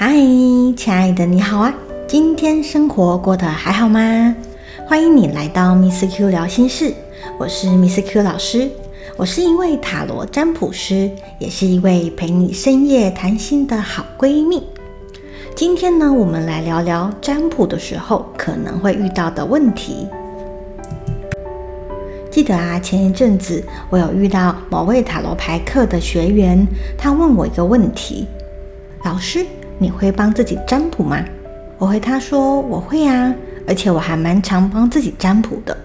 嗨，亲爱的，你好啊！今天生活过得还好吗？欢迎你来到 Miss Q 聊心事，我是 Miss Q 老师，我是一位塔罗占卜师，也是一位陪你深夜谈心的好闺蜜。今天呢，我们来聊聊占卜的时候可能会遇到的问题。记得啊，前一阵子我有遇到某位塔罗牌课的学员，他问我一个问题：老师。你会帮自己占卜吗？我回他说我会啊，而且我还蛮常帮自己占卜的。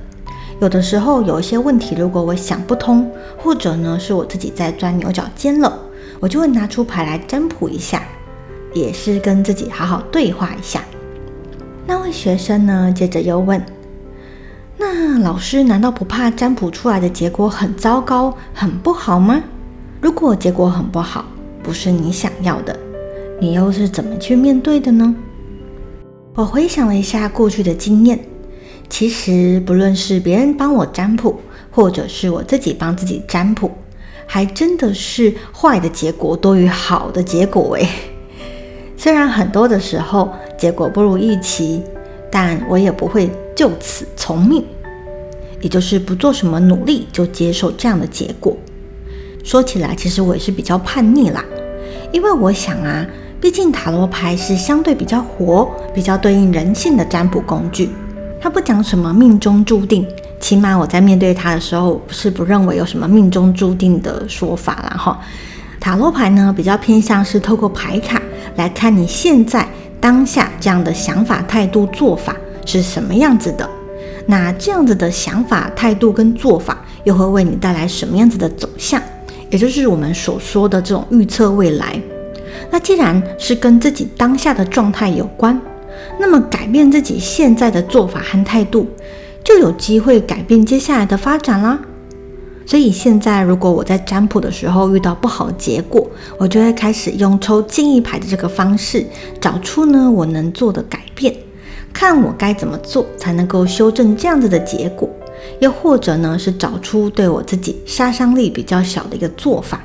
有的时候有一些问题，如果我想不通，或者呢是我自己在钻牛角尖了，我就会拿出牌来占卜一下，也是跟自己好好对话一下。那位学生呢，接着又问：那老师难道不怕占卜出来的结果很糟糕、很不好吗？如果结果很不好，不是你想要的。你又是怎么去面对的呢？我回想了一下过去的经验，其实不论是别人帮我占卜，或者是我自己帮自己占卜，还真的是坏的结果多于好的结果诶。虽然很多的时候结果不如预期，但我也不会就此从命，也就是不做什么努力就接受这样的结果。说起来，其实我也是比较叛逆啦，因为我想啊。毕竟塔罗牌是相对比较活、比较对应人性的占卜工具，它不讲什么命中注定，起码我在面对它的时候是不认为有什么命中注定的说法了哈。塔罗牌呢比较偏向是透过牌卡来看你现在当下这样的想法、态度、做法是什么样子的，那这样子的想法、态度跟做法又会为你带来什么样子的走向，也就是我们所说的这种预测未来。那既然是跟自己当下的状态有关，那么改变自己现在的做法和态度，就有机会改变接下来的发展啦。所以现在，如果我在占卜的时候遇到不好的结果，我就会开始用抽建议牌的这个方式，找出呢我能做的改变，看我该怎么做才能够修正这样子的结果，又或者呢是找出对我自己杀伤力比较小的一个做法。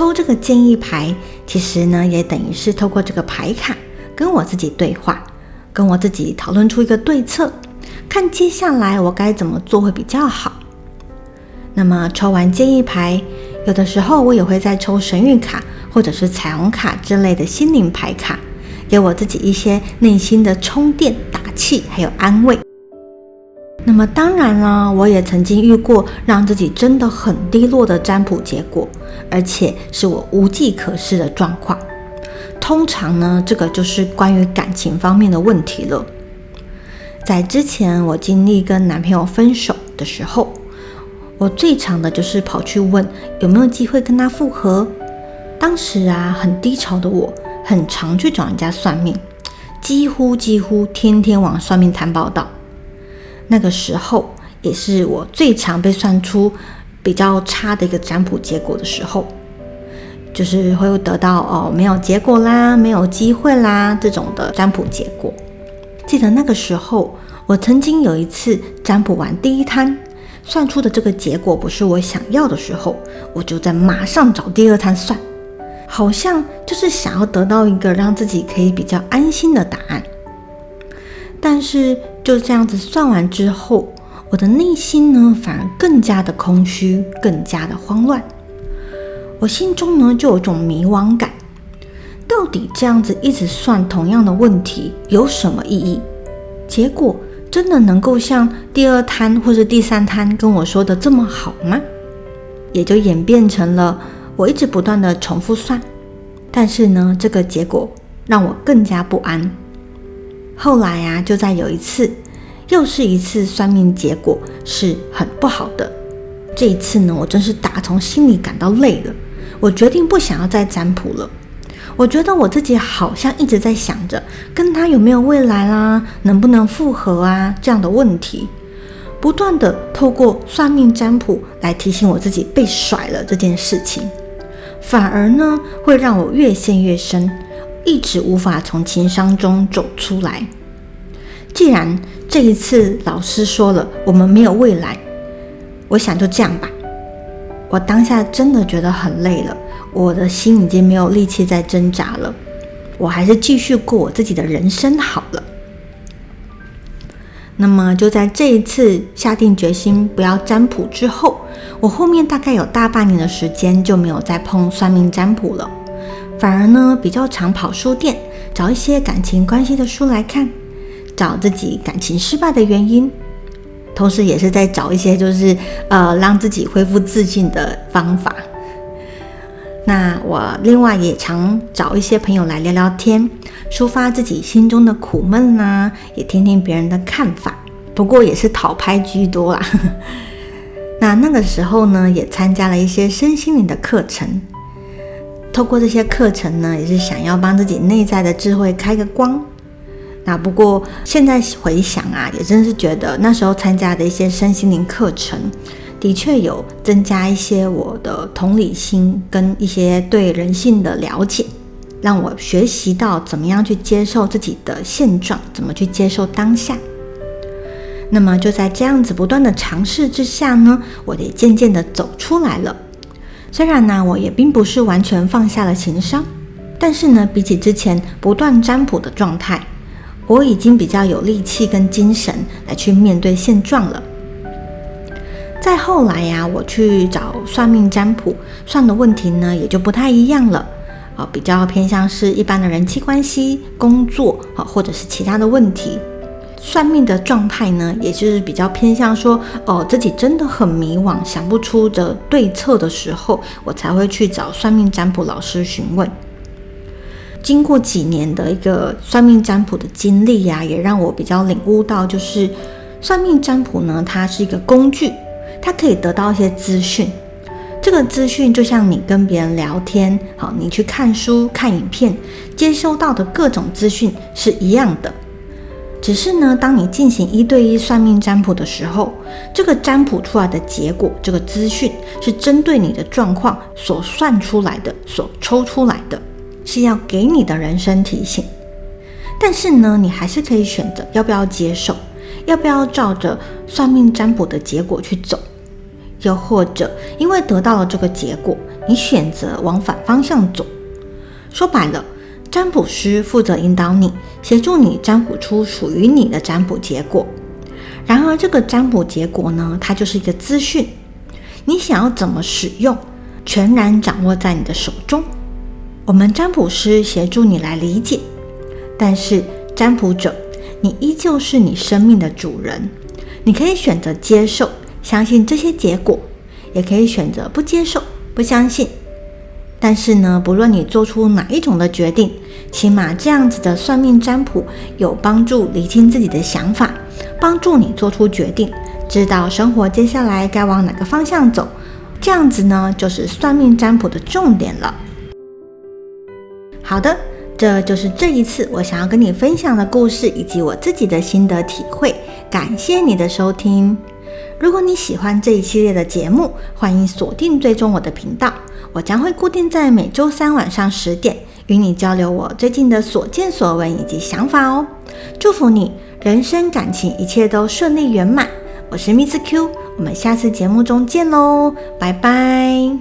抽这个建议牌，其实呢也等于是透过这个牌卡跟我自己对话，跟我自己讨论出一个对策，看接下来我该怎么做会比较好。那么抽完建议牌，有的时候我也会再抽神谕卡或者是彩虹卡之类的心灵牌卡，给我自己一些内心的充电、打气还有安慰。那么当然了，我也曾经遇过让自己真的很低落的占卜结果，而且是我无计可施的状况。通常呢，这个就是关于感情方面的问题了。在之前我经历跟男朋友分手的时候，我最常的就是跑去问有没有机会跟他复合。当时啊，很低潮的我，很常去找人家算命，几乎几乎天天往算命摊报道。那个时候也是我最常被算出比较差的一个占卜结果的时候，就是会得到哦没有结果啦，没有机会啦这种的占卜结果。记得那个时候，我曾经有一次占卜完第一摊，算出的这个结果不是我想要的时候，我就在马上找第二摊算，好像就是想要得到一个让自己可以比较安心的答案，但是。就这样子算完之后，我的内心呢反而更加的空虚，更加的慌乱。我心中呢就有种迷惘感，到底这样子一直算同样的问题有什么意义？结果真的能够像第二摊或者第三摊跟我说的这么好吗？也就演变成了我一直不断的重复算，但是呢，这个结果让我更加不安。后来呀，就在有一次，又是一次算命结果是很不好的。这一次呢，我真是打从心里感到累了。我决定不想要再占卜了。我觉得我自己好像一直在想着跟他有没有未来啦，能不能复合啊这样的问题，不断的透过算命占卜来提醒我自己被甩了这件事情，反而呢会让我越陷越深。一直无法从情商中走出来。既然这一次老师说了我们没有未来，我想就这样吧。我当下真的觉得很累了，我的心已经没有力气再挣扎了。我还是继续过我自己的人生好了。那么就在这一次下定决心不要占卜之后，我后面大概有大半年的时间就没有再碰算命占卜了，反而呢比较常跑书店找一些感情关系的书来看，找自己感情失败的原因，同时也是在找一些就是呃让自己恢复自信的方法。那我另外也常找一些朋友来聊聊天。抒发自己心中的苦闷呐，也听听别人的看法，不过也是讨拍居多啦。那那个时候呢，也参加了一些身心灵的课程，透过这些课程呢，也是想要帮自己内在的智慧开个光。那不过现在回想啊，也真是觉得那时候参加的一些身心灵课程，的确有增加一些我的同理心跟一些对人性的了解。让我学习到怎么样去接受自己的现状，怎么去接受当下。那么就在这样子不断的尝试之下呢，我也渐渐的走出来了。虽然呢，我也并不是完全放下了情商，但是呢，比起之前不断占卜的状态，我已经比较有力气跟精神来去面对现状了。再后来呀，我去找算命占卜，算的问题呢，也就不太一样了。啊比较偏向是一般的人际关系、工作啊，或者是其他的问题。算命的状态呢，也就是比较偏向说，哦，自己真的很迷惘，想不出的对策的时候，我才会去找算命占卜老师询问。经过几年的一个算命占卜的经历呀，也让我比较领悟到，就是算命占卜呢，它是一个工具，它可以得到一些资讯。这个资讯就像你跟别人聊天，好，你去看书、看影片，接收到的各种资讯是一样的。只是呢，当你进行一对一算命占卜的时候，这个占卜出来的结果，这个资讯是针对你的状况所算出来的、所抽出来的，是要给你的人生提醒。但是呢，你还是可以选择要不要接受，要不要照着算命占卜的结果去走。又或者，因为得到了这个结果，你选择往反方向走。说白了，占卜师负责引导你，协助你占卜出属于你的占卜结果。然而，这个占卜结果呢，它就是一个资讯，你想要怎么使用，全然掌握在你的手中。我们占卜师协助你来理解，但是占卜者，你依旧是你生命的主人，你可以选择接受。相信这些结果，也可以选择不接受、不相信。但是呢，不论你做出哪一种的决定，起码这样子的算命占卜有帮助理清自己的想法，帮助你做出决定，知道生活接下来该往哪个方向走。这样子呢，就是算命占卜的重点了。好的，这就是这一次我想要跟你分享的故事，以及我自己的心得体会。感谢你的收听。如果你喜欢这一系列的节目，欢迎锁定追踪我的频道，我将会固定在每周三晚上十点与你交流我最近的所见所闻以及想法哦。祝福你人生感情一切都顺利圆满。我是 Miss Q，我们下次节目中见喽，拜拜。